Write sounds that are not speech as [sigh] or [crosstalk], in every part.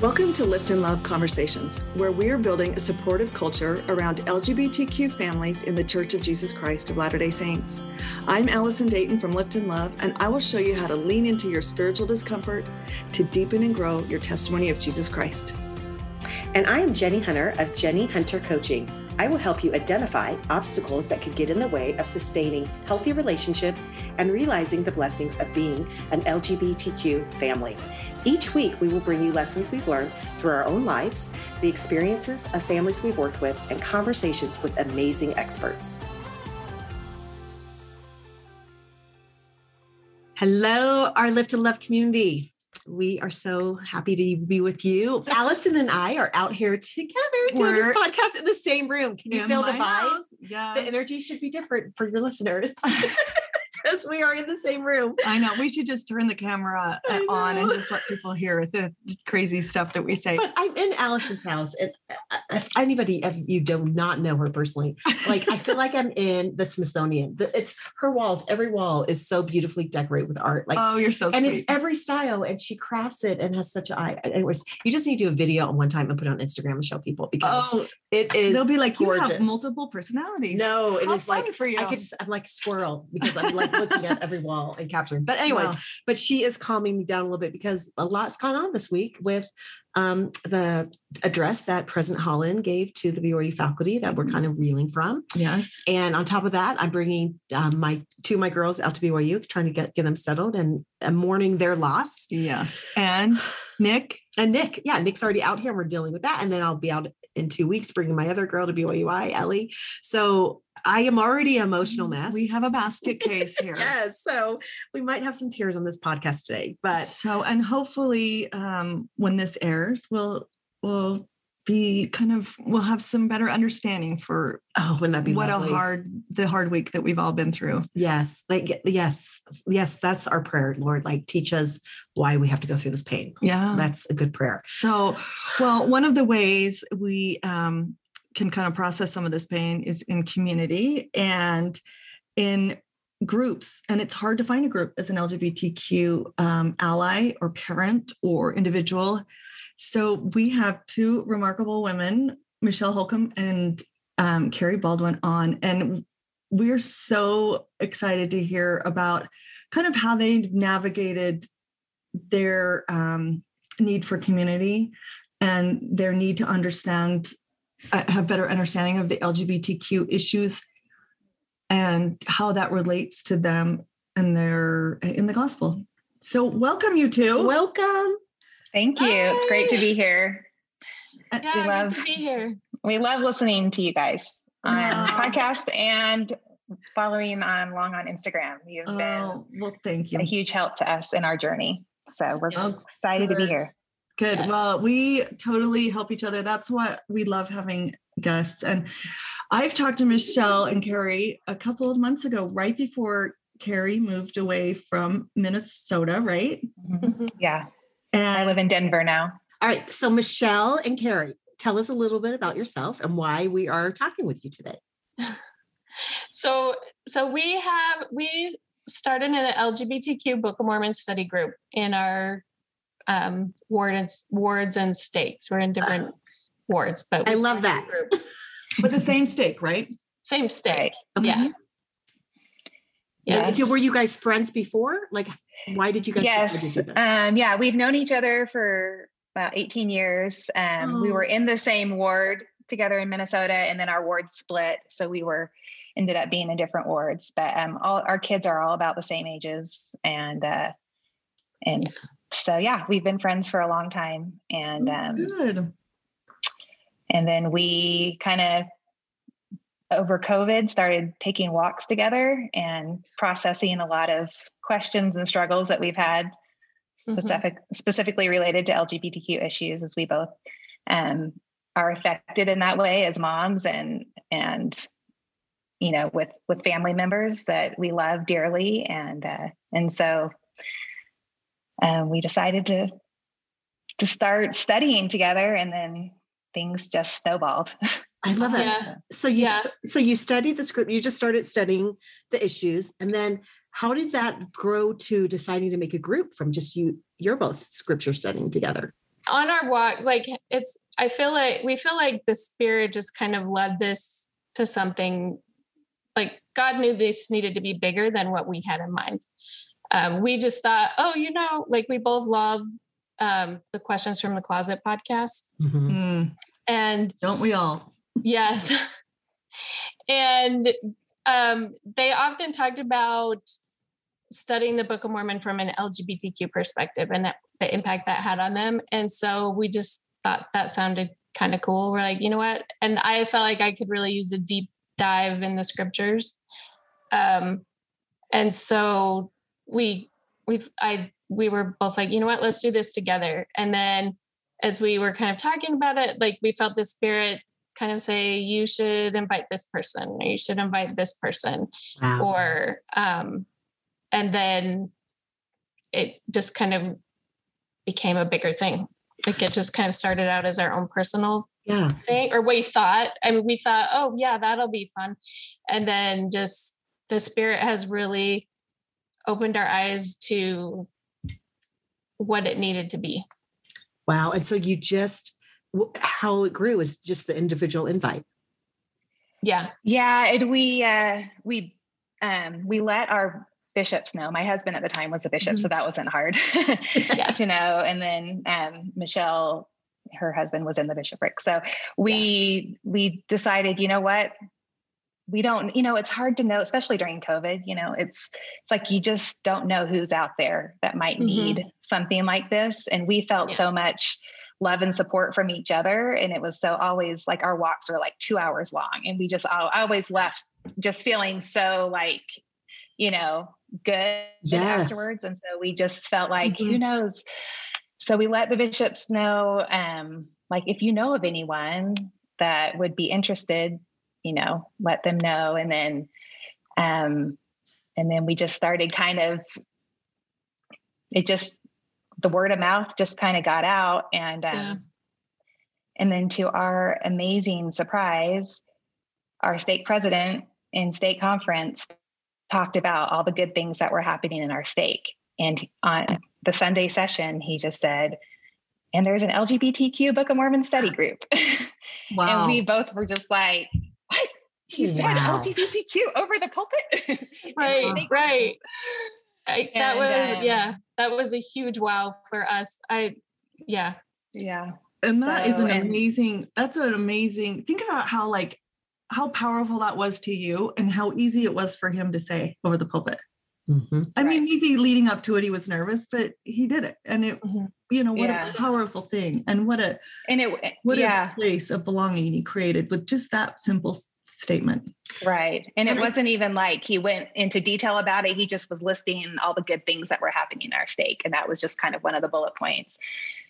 Welcome to Lift and Love Conversations, where we are building a supportive culture around LGBTQ families in the Church of Jesus Christ of Latter day Saints. I'm Allison Dayton from Lift and Love, and I will show you how to lean into your spiritual discomfort to deepen and grow your testimony of Jesus Christ. And I am Jenny Hunter of Jenny Hunter Coaching. I will help you identify obstacles that could get in the way of sustaining healthy relationships and realizing the blessings of being an LGBTQ family. Each week, we will bring you lessons we've learned through our own lives, the experiences of families we've worked with, and conversations with amazing experts. Hello, our Lift and Love community. We are so happy to be with you. Allison and I are out here together doing We're this podcast in the same room. Can you feel the my vibe? Yeah. The energy should be different for your listeners [laughs] because we are in the same room. I know. We should just turn the camera uh, on and just let people hear the crazy stuff that we say. But I'm in Allison's house, and uh, if anybody if you do not know her personally, like I feel like I'm in the Smithsonian. It's her walls. Every wall is so beautifully decorated with art. Like oh, you're so and sweet. it's every style and she crafts it and has such a eye it was you just need to do a video on one time and put it on instagram and show people because oh, it is they'll be like, you have multiple personalities. no it How is like for you. i could just i'm like squirrel because i'm like looking at every wall and capturing but anyways Wow. but she is calming me down a little bit because a lot's gone on this week with um, the address that president holland gave to the BYU faculty that we're kind of reeling from yes. and on top of that, I'm bringing um, my two of my girls out to BYU, trying to get get them settled and, and mourning their loss. Yes. And Nick, And Nick, yeah, Nick's already out here. and We're dealing with that, and then I'll be out in two weeks bringing my other girl to BYUI, Ellie. So I am already an emotional mess. we have a basket case [laughs] here. yes, so we might have some tears on this podcast today, but so and hopefully um when this airs we'll we'll be kind of we'll have some better understanding for oh, wouldn't that be what lovely? a hard the hard week that we've all been through yes, like yes, yes, that's our prayer, Lord. Like teach us why we have to go through this pain. yeah That's a good prayer. so well one of the ways we um can kind of process some of this pain is in community and in groups and it's hard to find a group as an lgbtq um, ally or parent or individual so we have two remarkable women michelle holcomb and um, carrie baldwin on and we're so excited to hear about kind of how they navigated their um, need for community and their need to understand uh, have better understanding of the lgbtq issues and how that relates to them and their in the gospel so welcome you two Welcome. Thank you. It's great to be here. Uh, Yeah, We love- to be here. We love listening to you guys on Aw. podcast and following on along on Instagram. You've been oh well thank you a huge help to us in our journey. So we're Yes. excited to be here. Good. Yes. Well, we totally help each other. That's what we love having guests. And I've talked to Michelle and Carrie a couple of months ago, right before Carrie moved away from Minnesota, right? Yeah. And I live in Denver now. All right. So, Michelle and Carrie, tell us a little bit about yourself and why we are talking with you today. [laughs] So, so we have we started an LGBTQ Book of Mormon study group in our um, ward and, wards and stakes. We're in different wards, but I love that. Group. [laughs] with the same stake, right? Same stake. Right. Yeah. Yeah. Were you guys friends before? Like, why did you guys decide to Yes. do this? Um, yeah, we've known each other for about 18 years. Um, We Oh. were in the same ward together in Minnesota, and then our ward split. So we were ended up being in different wards. But um, all our kids are all about the same ages, and uh, and so yeah, we've been friends for a long time. And um, Good. and then we kind of over covid started taking walks together and processing a lot of questions and struggles that we've had Mhm. specific specifically related to lgbtq issues as we both um, are affected in that way as moms and and you know with with family members that we love dearly and uh, and so um, we decided to to start studying together and then things just snowballed [laughs] I love it. Yeah. So you Yeah. so you studied the script. You just started studying the issues, and then how did that grow to deciding to make a group from just you? You're both scripture studying together. on our walks, like it's, I feel like we feel like the spirit just kind of led this to something like God knew this needed to be bigger than what we had in mind. Um, we just thought, oh, you know, like we both love um, the Questions from the Closet podcast. Mm-hmm. Mm. And don't we all? Yes. and um, they often talked about studying the Book of Mormon from an LGBTQ perspective and that, the impact that had on them. And so we just thought that sounded kind of cool. We're like, you know what? And I felt like I could really use a deep dive in the scriptures. Um, and so we we've I we were both like, you know what, let's do this together. And then as we were kind of talking about it, like we felt the spirit kind of say, you should invite this person, or you should invite this person. Wow. Or um, and then it just kind of became a bigger thing. Like it just kind of started out as our own personal yeah. thing, or we thought. I mean, we thought, oh yeah, that'll be fun. And then just the spirit has really opened our eyes to what it needed to be. Wow. And so you just how it grew is just the individual invite. Yeah. Yeah. And we uh we um we let our bishops know. My husband at the time was a bishop, mm-hmm. so that wasn't hard [laughs] to know. And then um, Michelle, her husband was in the bishopric. So we yeah. we decided, you know what? We don't, you know, it's hard to know, especially during COVID. You know, it's it's like you just don't know who's out there that might mm-hmm. need something like this. And we felt yeah. so much love and support from each other. And it was so always like our walks were like two hours long. And we just I always left just feeling so like, you know, good yes. afterwards. And so we just felt like, mm-hmm. who knows? So we let the bishops know, um, like if you know of anyone that would be interested, you know, let them know. And then, um, and then we just started kind of, it just, the word of mouth just kind of got out. And, um, yeah. and then to our amazing surprise, our stake president in stake conference talked about all the good things that were happening in our stake. And on the Sunday session, he just said, and there's an LGBTQ Book of Mormon study group. Wow. [laughs] and we both were just like, what? He said wow. LGBTQ over the pulpit? [laughs] right, right. I, that and, was, um, yeah, that was a huge wow for us. I, yeah. Yeah. And that so, is an and, amazing, that's an amazing, think about how like how powerful that was to you and how easy it was for him to say over the pulpit. Mm-hmm. I right. mean, maybe leading up to it, he was nervous, but he did it, and it, mm-hmm. you know, what yeah. a powerful thing, and what a and it, what yeah. a place of belonging he created with just that simple statement. Right, and, and it I, wasn't even like he went into detail about it. He just was listing all the good things that were happening in our stake, and that was just kind of one of the bullet points.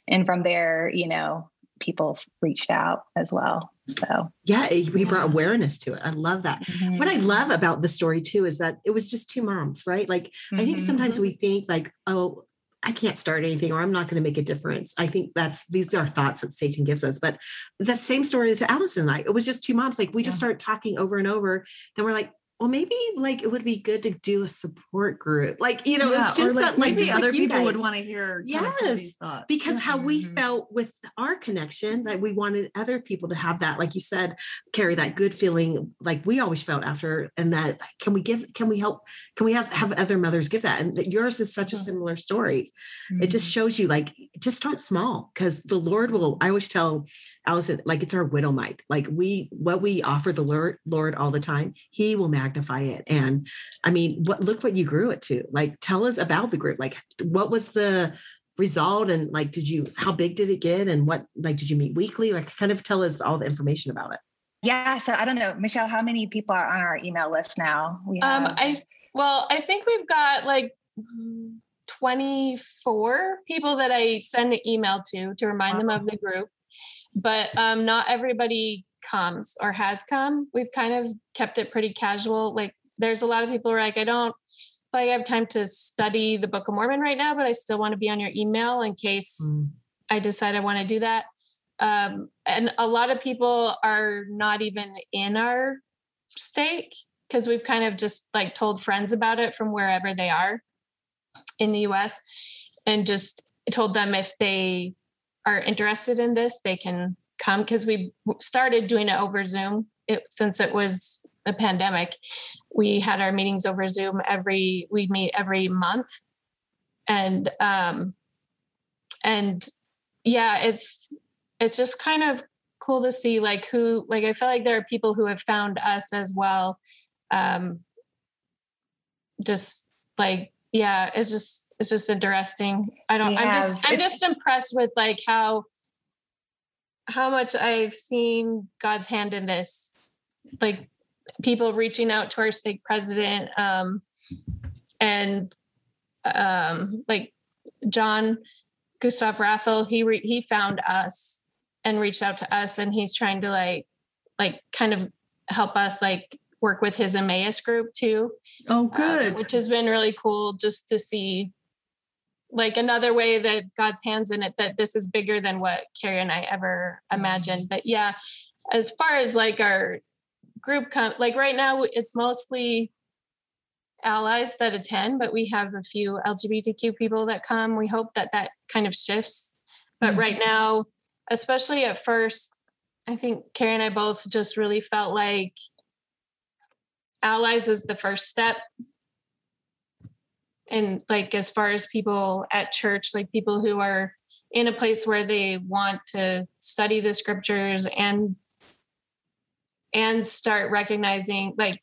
And from there, you know, people reached out as well. So yeah, we brought awareness to it. I love that. Mm-hmm. What I love about the story too is that it was just two moms, right? Like mm-hmm. I think sometimes mm-hmm. we think like, oh, I can't start anything or I'm not going to make a difference. I think that's these are thoughts that Satan gives us. But the same story as Allison and I. It was just two moms. Like we just start talking over and over. Then we're like, well, maybe like it would be good to do a support group. Like, you know, yeah, it's just like, that like maybe other like people would want to hear. Yes. Because yeah. how we mm-hmm. felt with our connection, that we wanted other people to have that, like you said, carry that good feeling like we always felt after. And that can we give, can we help, can we have, have other mothers give that? And that yours is such a mm-hmm. similar story. Mm-hmm. It just mm-hmm. shows you like, just start small because the Lord will, I always tell Allison, like it's our widow mite. Like we, what we offer the Lord, Lord all the time, he will magnify it. And I mean, what, look what you grew it to. Like, tell us about the group. Like, what was the result? And like, did you, how big did it get? And what, like, did you meet weekly? Like, kind of tell us all the information about it. Yeah. So I don't know, Michelle, how many people are on our email list now? We um, have... Um, I, well, I think we've got like 24 people that I send an email to to remind wow. them of the group but um, not everybody comes or has come. We've kind of kept it pretty casual. Like there's a lot of people who are like, I don't I have time to study the Book of Mormon right now, but I still want to be on your email in case mm. I decide I want to do that. Um, and a lot of people are not even in our stake because we've kind of just like told friends about it from wherever they are in the US and just told them if they are interested in this, they can come because we started doing it over Zoom it, since it was the pandemic. We had our meetings over Zoom every we meet every month, and um, and yeah, it's it's just kind of cool to see like who like I feel like there are people who have found us as well. Um, just like yeah, it's just it's just interesting. I don't. We I'm just I'm just impressed with like how how much I've seen God's hand in this. Like people reaching out to our stake president, um, and um, like John Gustav-Wrathall, he re- he found us and reached out to us, and he's trying to like like kind of help us like work with his Emmaus group too. Oh, good. which has been really cool just to see like another way that God's hands in it, that this is bigger than what Carrie and I ever imagined. But yeah, as far as like our group, com- like right now, it's mostly allies that attend, but we have a few LGBTQ people that come. We hope that that kind of shifts. But mm-hmm. right now, especially at first, I think Carrie and I both just really felt like allies is the first step and like as far as people at church like people who are in a place where they want to study the scriptures and and start recognizing like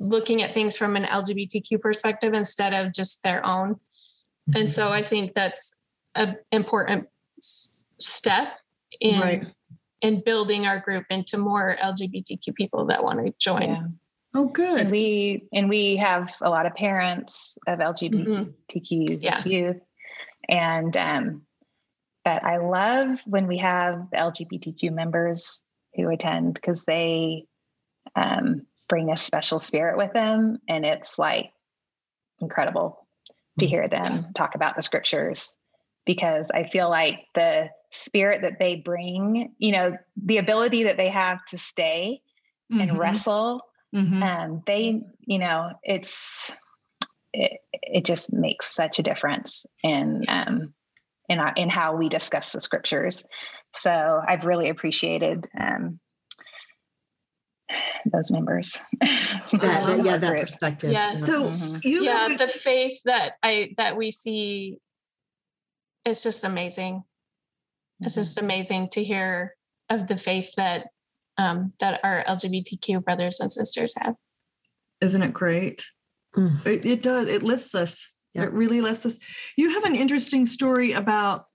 looking at things from an lgbtq perspective instead of just their own mm-hmm. and so i think that's an important step in right. in building our group into more lgbtq people that want to join yeah. Oh, good. And we and we have a lot of parents of LGBTQ mm-hmm. yeah. youth, and um, but I love when we have LGBTQ members who attend because they um, bring a special spirit with them, and it's like incredible to mm-hmm. hear them talk about the scriptures because I feel like the spirit that they bring, you know, the ability that they have to stay mm-hmm. and wrestle mm-hmm. um, they you know it's it, it just makes such a difference in um, in our, in how we discuss the scriptures. So i've really appreciated um, those members that, [laughs] yeah that perspective. Yeah. So mm-hmm. you yeah the faith that i that we see is just amazing. It's mm-hmm. just amazing to hear of the faith that um, that our LGBTQ brothers and sisters have. Isn't it great? Mm. It, it, does. It lifts us. Yeah. It really lifts us. You have an interesting story about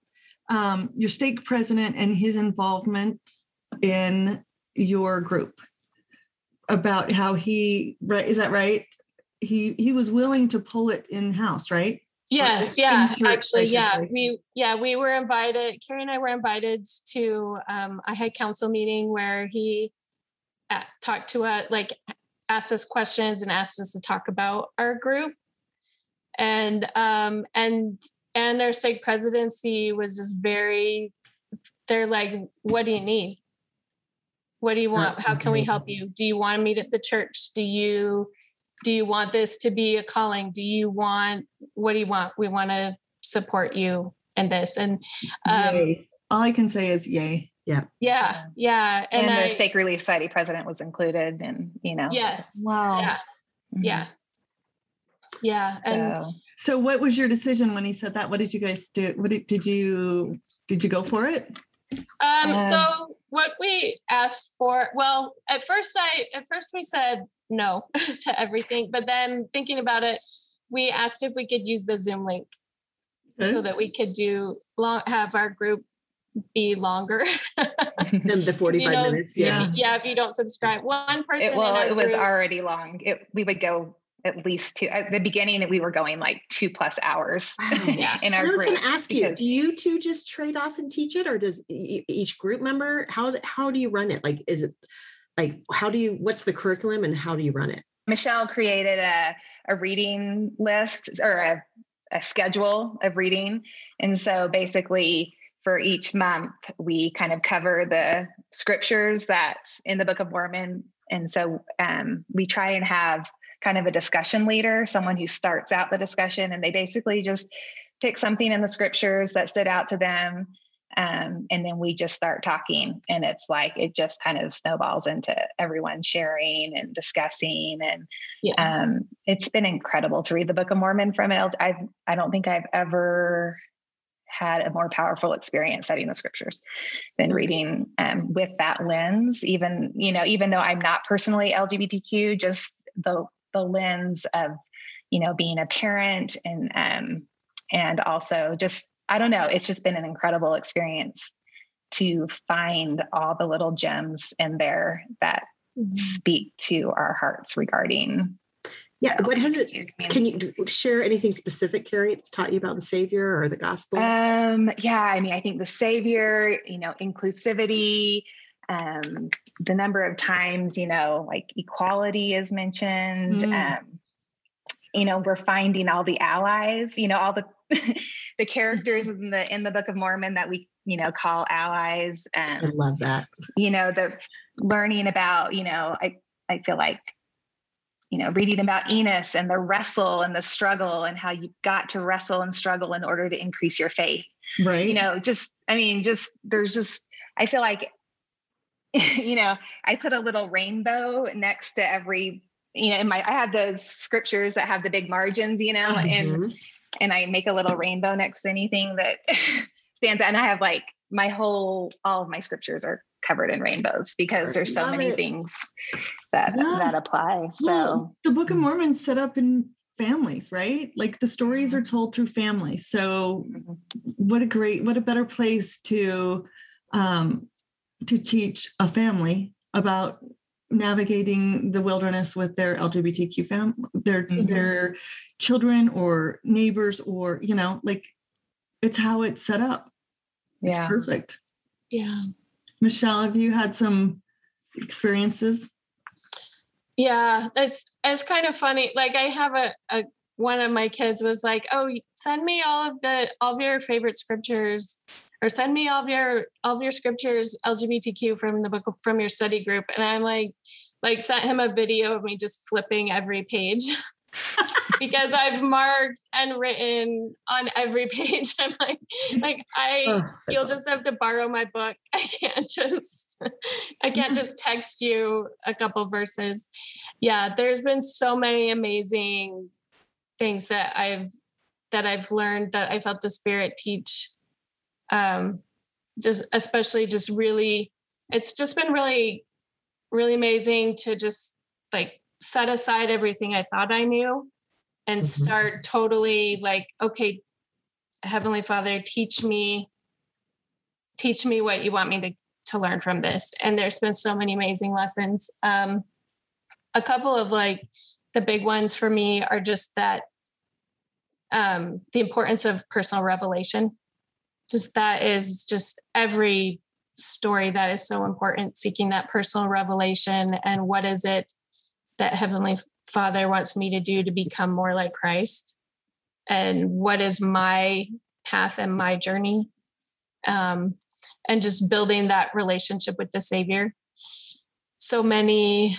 um, your stake president and his involvement in your group. About how he right is that right? He he was willing to pull it in house, right? Yes, yeah, actually, yeah, we yeah we were invited. Carrie and I were invited to um, a head council meeting where he uh, talked to us, like asked us questions and asked us to talk about our group, and um, and and our stake presidency was just very. They're like, "What do you need? What do you want? That's How can we help you? Do you want to meet at the church? Do you?" Do you want this to be a calling? Do you want what do you want? We want to support you in this and um, all i can say is yay. Yeah. Yeah yeah and, and the I, stake relief society president was included and you know. Yes. Wow. Yeah. Mm-hmm. yeah. Yeah and so. so. what was your decision when he said that? What did you guys do? What did, did you did you go for it? Um, um so what we asked for well at first i at first we said no [laughs] to everything. But then thinking about it, we asked if we could use the Zoom link okay. so that we could do long have our group be longer [laughs] than the [laughs] 45 you know, minutes. Yeah. Yeah. If you don't subscribe, one person. It, well, it was group, already long. It, we would go at least two at the beginning we were going like two plus hours wow. yeah. [laughs] in our I was going to ask you, do you two just trade off and teach it or does each group member, how, how do you run it? Like, is it like how do you what's the curriculum and how do you run it michelle created a, a reading list or a, a schedule of reading and so basically for each month we kind of cover the scriptures that in the book of mormon and so um, we try and have kind of a discussion leader someone who starts out the discussion and they basically just pick something in the scriptures that stood out to them Um, and then we just start talking, and it's like it just kind of snowballs into everyone sharing and discussing. And yeah. um, it's been incredible to read the Book of Mormon from it. I've, I don't think I've ever had a more powerful experience studying the scriptures than mm-hmm. reading um, with that lens. Even you know, even though I'm not personally LGBTQ, just the the lens of you know being a parent and um, and also just I don't know, it's just been an incredible experience to find all the little gems in there that mm-hmm. speak to our hearts regarding yeah what has it can you share anything specific carrie it's taught you about the savior or the gospel um yeah i mean i think the savior you know inclusivity um the number of times you know like equality is mentioned mm. um you know we're finding all the allies you know all the [laughs] the characters in the in the book of mormon that we you know call allies and i love that. you know the learning about you know i i feel like you know reading about enos and the wrestle and the struggle and how you got to wrestle and struggle in order to increase your faith. Right. you know just i mean just there's just i feel like [laughs] you know i put a little rainbow next to every you know in my i have those scriptures that have the big margins you know mm-hmm. and and i make a little rainbow next to anything that [laughs] stands out and i have like my whole all of my scriptures are covered in rainbows because there's so many it. things that yeah. that apply so the book of mm. mormon set up in families right like the stories are mm-hmm. told through families so mm-hmm. what a great what a better place to um to teach a family about navigating the wilderness with their lgbtq fam their mm-hmm. their children or neighbors or you know like it's how it's set up it's yeah. perfect yeah Michelle, have you had some experiences? Yeah, it's it's kind of funny. Like I have a, a one of my kids was like, "Oh, send me all of the all of your favorite scriptures, or send me all of your all of your scriptures LGBTQ from the book from your study group." And I'm like, like sent him a video of me just flipping every page. [laughs] because I've marked and written on every [laughs] page. I'm like, like I, oh, you'll awesome. just have to borrow my book. [laughs] I can't just, I can't just text you a couple verses. Yeah, there's been so many amazing things that I've that I've learned that I felt the Spirit teach. Um, just especially just really, it's just been really, really amazing to just like set aside everything I thought I knew and mm-hmm. start totally like, okay, Heavenly Father, teach me, teach me what you want me to, to learn from this. And there's been so many amazing lessons. Um, a couple of like the big ones for me are just that um, the importance of personal revelation. Just that is just every story that is so important, seeking that personal revelation and what is it that Heavenly Father wants me to do to become more like Christ? And what is my path and my journey? Um, and just building that relationship with the Savior. So many,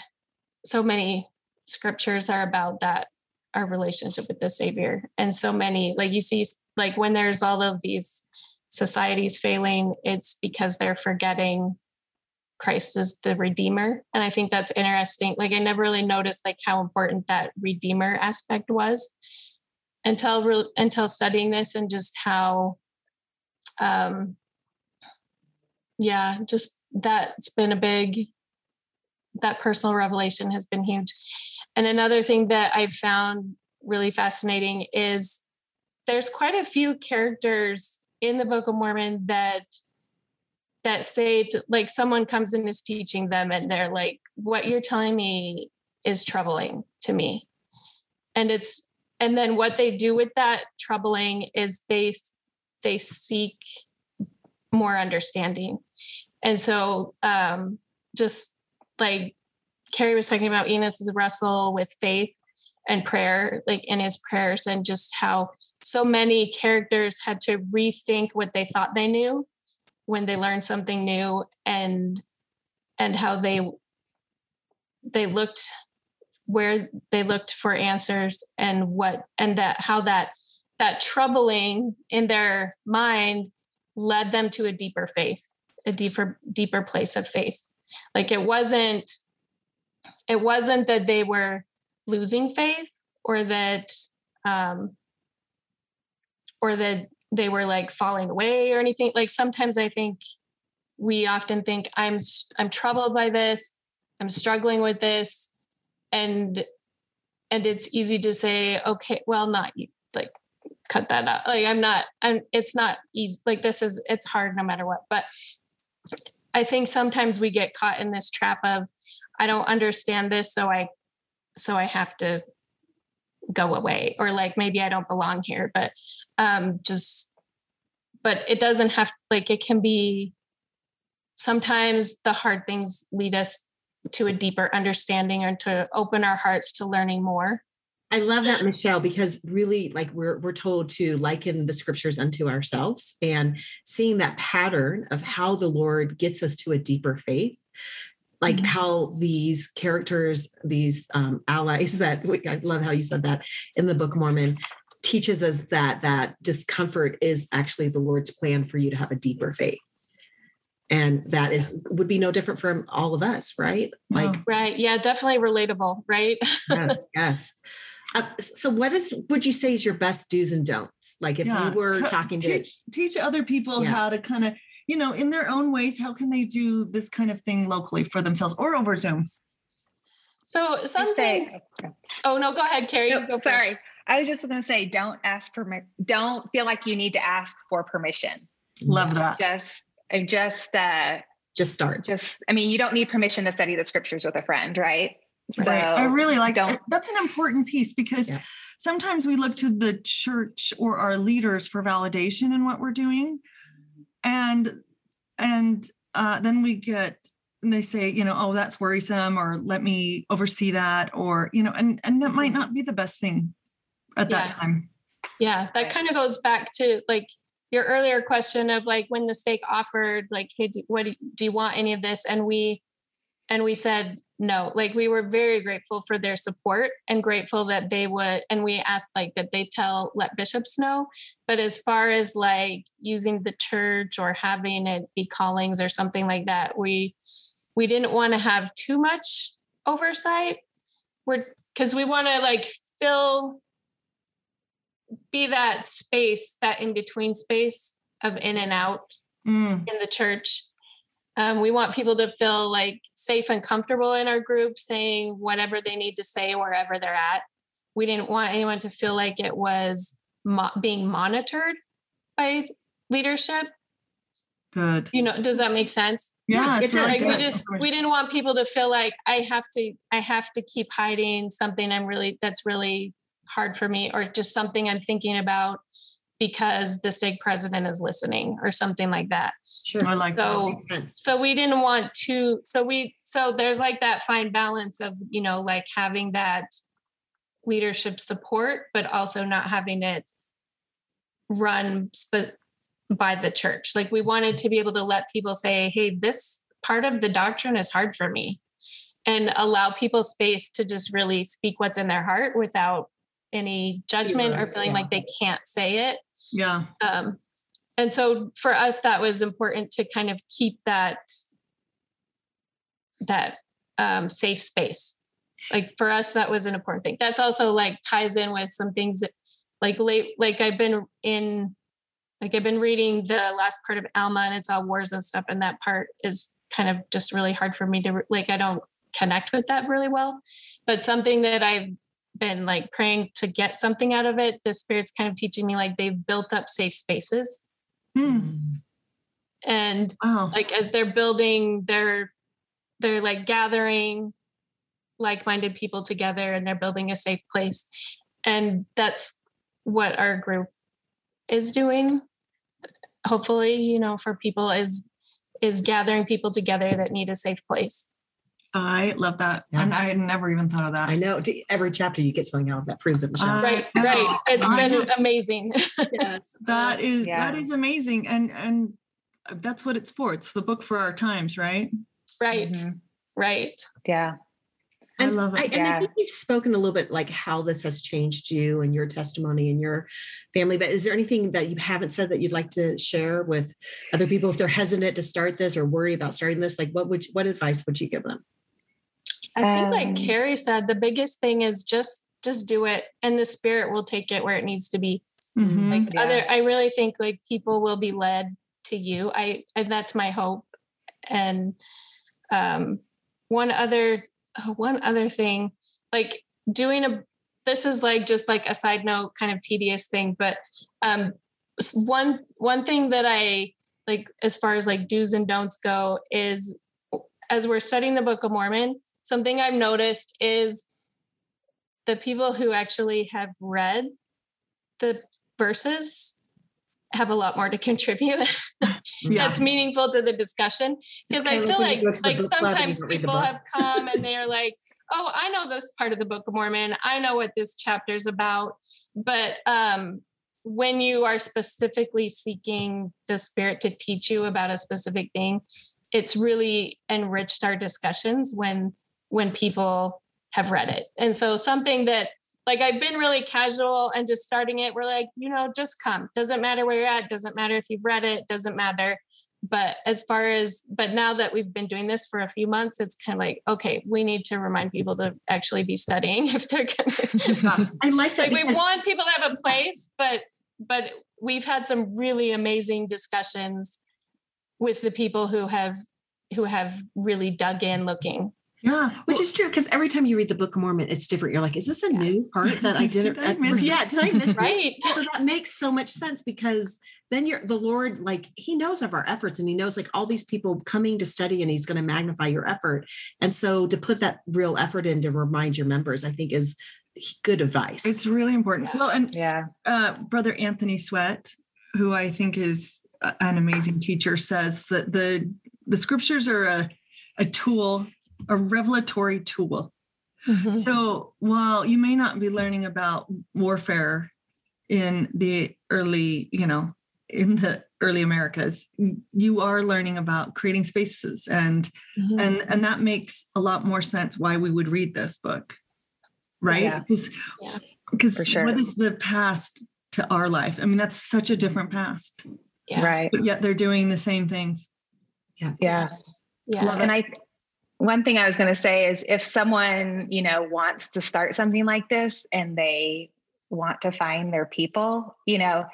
so many scriptures are about that, our relationship with the Savior. And so many, like you see, like when there's all of these societies failing, it's because they're forgetting Christ is the redeemer. And I think that's interesting. Like I never really noticed like how important that redeemer aspect was until re- until studying this and just how um yeah, just that's been a big that personal revelation has been huge. And another thing that I've found really fascinating is there's quite a few characters in the Book of Mormon that that say like someone comes and is teaching them and they're like what you're telling me is troubling to me. And it's and then what they do with that troubling is they they seek more understanding. And so um just like carrie was talking about enos's wrestle with faith and prayer like in his prayers and just how so many characters had to rethink what they thought they knew when they learned something new and and how they they looked where they looked for answers and what and that how that that troubling in their mind led them to a deeper faith, a deeper deeper place of faith. Like it wasn't it wasn't that they were losing faith or that um or that they were like falling away or anything. Like sometimes I think we often think I'm I'm troubled by this, I'm struggling with this and and it's easy to say okay, well not like cut that out. Like I'm not I'm it's not easy like this is it's hard no matter what. But I think sometimes we get caught in this trap of I don't understand this so I so I have to go away or like maybe I don't belong here but um just but it doesn't have like it can be sometimes the hard things lead us to a deeper understanding and to open our hearts to learning more. I love that, Michelle, because really, like we're we're told to liken the scriptures unto ourselves, and seeing that pattern of how the Lord gets us to a deeper faith, like mm-hmm. how these characters, these um, allies [laughs] that I love how you said that in the Book Mormon teaches us that that discomfort is actually the Lord's plan for you to have a deeper faith. And that is would be no different from all of us right? Like right. Yeah definitely relatable right? Yes [laughs] yes. Uh, so what is would you say is your best do's and don'ts? Like if yeah. you were T- talking to teach, teach other people yeah. how to kind of you know in their own ways how can they do this kind of thing locally for themselves or over zoom so some things oh no go ahead carrie no, go sorry first. i was just going to say don't ask for don't feel like you need to ask for permission love that just just uh just start just i mean you don't need permission to study the scriptures with a friend right so right. I really like don't. That's an important piece because yeah. sometimes we look to the church or our leaders for validation in what we're doing, and and uh, then we get and they say, you know, oh, that's worrisome, or let me oversee that, or you know, and and that might mm-hmm. not be the best thing at yeah. that time. Yeah, that kind of goes back to like your earlier question of like when the stake offered, like, hey, do, what do, do you want any of this? And we and we said no like we were very grateful for their support and grateful that they would and we asked like that they tell let bishops know. But as far as like using the church or having it be callings or something like that we we didn't want to have too much oversight. We're because we want to like fill be that space that in between space of in and out mm. in the church um, we want people to feel like safe and comfortable in our group, saying whatever they need to say wherever they're at. We didn't want anyone to feel like it was mo- being monitored by leadership. Good. You know, does that make sense? Yeah, it does. Like we just we didn't want people to feel like I have to I have to keep hiding something I'm really that's really hard for me or just something I'm thinking about because the stake president is listening or something like that. Sure. I like so, that. So we didn't want to, so we, so there's like that fine balance of, you know, like having that leadership support, but also not having it run sp- by the church. Like we wanted to be able to let people say, hey, this part of the doctrine is hard for me and allow people space to just really speak what's in their heart without any judgment or feeling yeah. like they can't say it. Yeah. Um, and so for us that was important to kind of keep that that um, safe space. Like for us that was an important thing. That's also like ties in with some things that like late like i've been in like i've been reading the last part of alma and it's all wars and stuff and that part is kind of just really hard for me to like i don't connect with that really well. But something that i've been like praying to get something out of it the spirit's kind of teaching me like they've built up safe spaces Mm. And wow. like as they're building their they're like gathering like-minded people together and they're building a safe place. And that's what our group is doing. Hopefully, you know, for people is is gathering people together that need a safe place. I love that. Yeah. And I never even thought of that. I know. Every chapter you get something out of that proves it, Michelle. right, right. It's I been know. amazing. [laughs] yes. that is yeah. that is amazing. And and that's what it's for. It's the book for our times, right? Right. Mm-hmm. Right. Yeah. And I love it. I, and Yeah. I think you've spoken a little bit like how this has changed you and your testimony and your family. But is there anything that you haven't said that you'd like to share with other people if they're hesitant to start this or worry about starting this? Like, what would you, what advice would you give them? I think, Um, like Carrie said, the biggest thing is just just do it, and the spirit will take it where it needs to be. Mhm. Like Yeah. other, I really think like people will be led to you. I, and that's my hope. And um, one other, one other thing, like doing a. This is like just like a side note, kind of tedious thing, but um, one one thing that I like as far as like do's and don'ts go is as we're studying the Book of Mormon, something I've noticed is the people who actually have read the verses have a lot more to [laughs] contribute. Yeah. that's meaningful to the discussion. Because i feel like go to the like book club and you sometimes don't read the people have come and they're like oh i know this part of the book of mormon. I know what this chapter is about. But um when you are specifically seeking the spirit to teach you about a specific thing it's really enriched our discussions when when people have read it and so something that like I've been really casual and just starting it. We're like, you know, just come. Doesn't matter where you're at. Doesn't matter if you've read it. Doesn't matter. But as far as, but now that we've been doing this for a few months, it's kind of like, okay, we need to remind people to actually be studying [laughs] if they're gonna. [laughs] I like that. like we want people to have a place, but but we've had some really amazing discussions with the people who have who have really dug in looking. Yeah. Which is true because every time you read the Book of Mormon, it's different. You're like, is this a Yeah. new part that I [laughs] didn't? Did I miss yeah, this? did I miss this? Right. So that makes so much sense because then you're the Lord, like He knows of our efforts and He knows like all these people coming to study and He's going to magnify your effort. And so to put that real effort in to remind your members, I think is good advice. It's really important. Well, and Yeah. uh, Brother Anthony Sweat, who I think is an amazing teacher, says that the the scriptures are a, a tool, a revelatory tool. Mm-hmm. So while you may not be learning about warfare in the early, you know, in the early Americas, you are learning about creating spaces and Mhm. and and that makes a lot more sense why we would read this book right Yeah. because Yeah. because For sure. what is the past to our life i mean that's such a different past Yeah. Right. but yet they're doing the same things Yeah. Yes. Yeah. Love it. And I, one thing I was going to say is if someone, you know, wants to start something like this and they want to find their people, you know,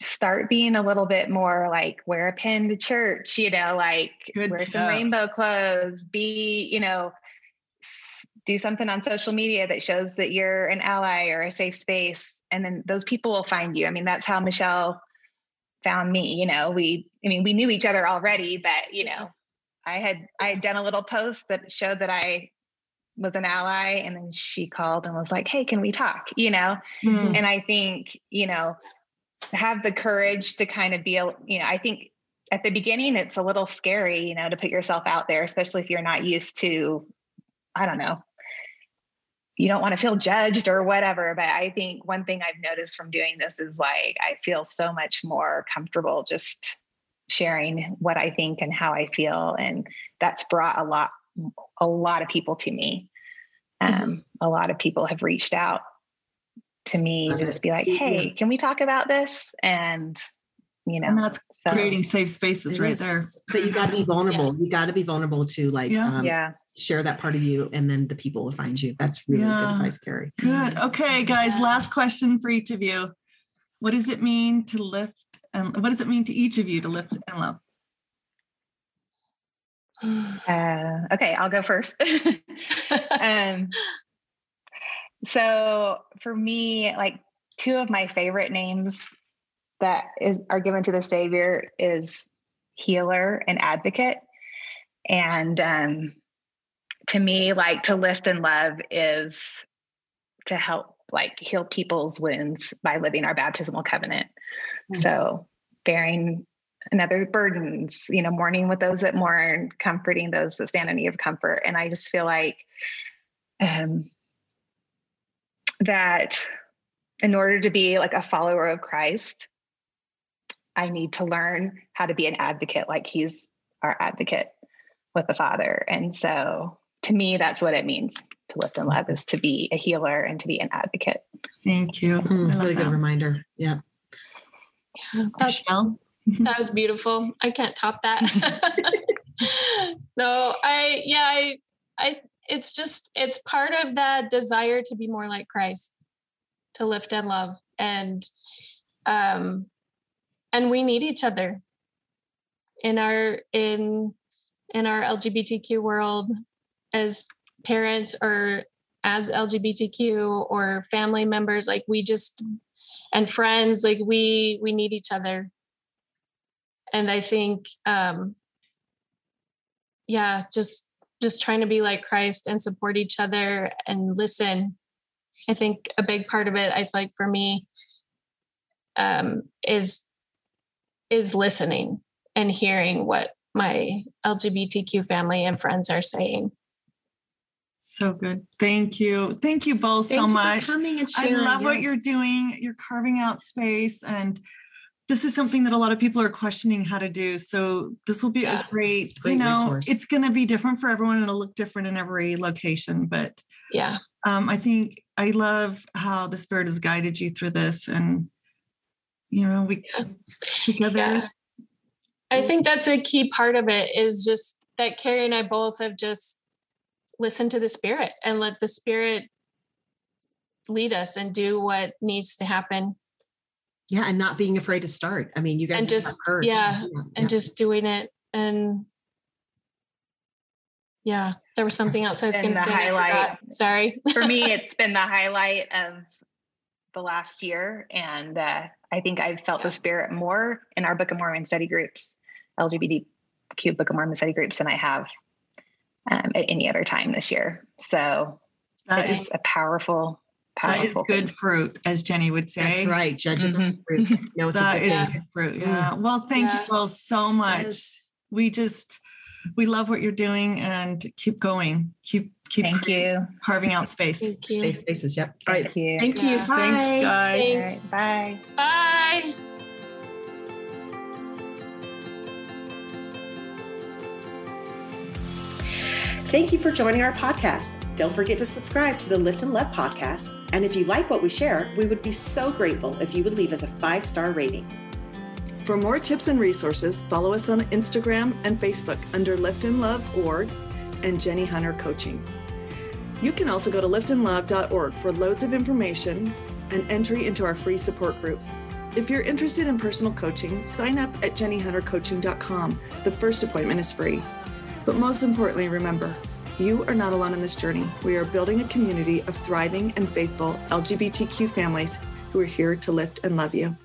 start being a little bit more like wear a pin to church, you know, like Good wear tip. some rainbow clothes, be, you know, do something on social media that shows that you're an ally or a safe space. And then those people will find you. I mean, that's how Michelle found me. You know, we, I mean, we knew each other already, but, you know, I had I had done a little post that showed that I was an ally and then she called and was like, "Hey, can we talk?" you know. Mm. And I think, you know, have the courage to kind of be a, you know, I think at the beginning it's a little scary, you know, to put yourself out there, especially if you're not used to I don't know. You don't want to feel judged or whatever, but I think one thing I've noticed from doing this is like I feel so much more comfortable just sharing what I think and how I feel. And that's brought a lot, a lot of people to me. Um, A lot of people have reached out to me Love to just be like, Yeah. hey, can we talk about this? And, you know, and that's so- creating safe spaces right is. there But you got to be vulnerable. You got to be vulnerable to like Yeah. um, yeah. share that part of you, and then the people will find you. That's really Yeah. good advice, Carrie. good okay guys Yeah. last question for each of you what does it mean to lift and what does it mean to each of you to lift and love [sighs] Uh, okay, I'll go first. [laughs] um, so for me, like two of my favorite names that is are given to the Savior is healer and advocate. And um, to me, like to lift and love is to help like heal people's wounds by living our baptismal covenant. Mm. So bearing another burdens, you know, mourning with those that mourn, comforting those that stand in need of comfort. And I just feel like um, that in order to be like a follower of Christ, I need to learn how to be an advocate like he's our advocate with the Father. And so to me, that's what it means to lift and love is to be a healer and to be an advocate. Thank you. Mm, what a good that. reminder. Yeah. yeah Michelle? [laughs] that was beautiful. I can't top that. [laughs] no, I yeah, I I it's just it's part of that desire to be more like Christ, to lift and love. And um and we need each other in our in in our LGBTQ world as parents or as LGBTQ or family members like we just and friends like we we need each other and I think um yeah just just trying to be like Christ and support each other and listen I think a big part of it I feel like for me um is is listening and hearing what my LGBTQ family and friends are saying. So good. Thank you. Thank you both Thank so you much. coming and sharing. I love yes. what you're doing. You're carving out space and this is something that a lot of people are questioning how to do. So this will be yeah. a great, great, you know, resource. it's going to be different for everyone and it'll look different in every location. But yeah, um, I think I love how the spirit has guided you through this and, you know, we yeah. together yeah. I think that's a key part of it is just that Carrie and I both have just listened to the spirit and let the spirit lead us and do what needs to happen. Yeah, and not being afraid to start. I mean, you guys and just yeah, yeah, and just doing it and yeah, there was something else I was going to say. Highlight. Sorry. [laughs] For me, [laughs] it's been the highlight of the last year, and uh, I think I've felt yeah. the spirit more in our Book of Mormon study groups. LGBTQ Book of Mormon study groups than I have um, at any other time this year. So that is a powerful, powerful. That is good thing. fruit, as Jenny would say. That's right. Judging mm-hmm. fruit. No, it's that a good, is good fruit. Yeah. Mm. Well, thank yeah. you all so much. Yes. We just we love what you're doing and keep going. Keep keep Thank you. carving out space. Safe spaces. Yep. All right. Thank you. Thank you. Bye. Thanks, guys. Thanks. Right. Bye. Bye. Thank you for joining our podcast. Don't forget to subscribe to the Lift and Love podcast. And if you like what we share, we would be so grateful if you would leave us a five star rating. For more tips and resources, follow us on Instagram and Facebook under liftandlove.org and Jenny Hunter Coaching. You can also go to liftandlove.org for loads of information and entry into our free support groups. If you're interested in personal coaching, sign up at jennyhuntercoaching.com. The first appointment is free. But most importantly, remember, you are not alone in this journey. We are building a community of thriving and faithful LGBTQ families who are here to lift and love you.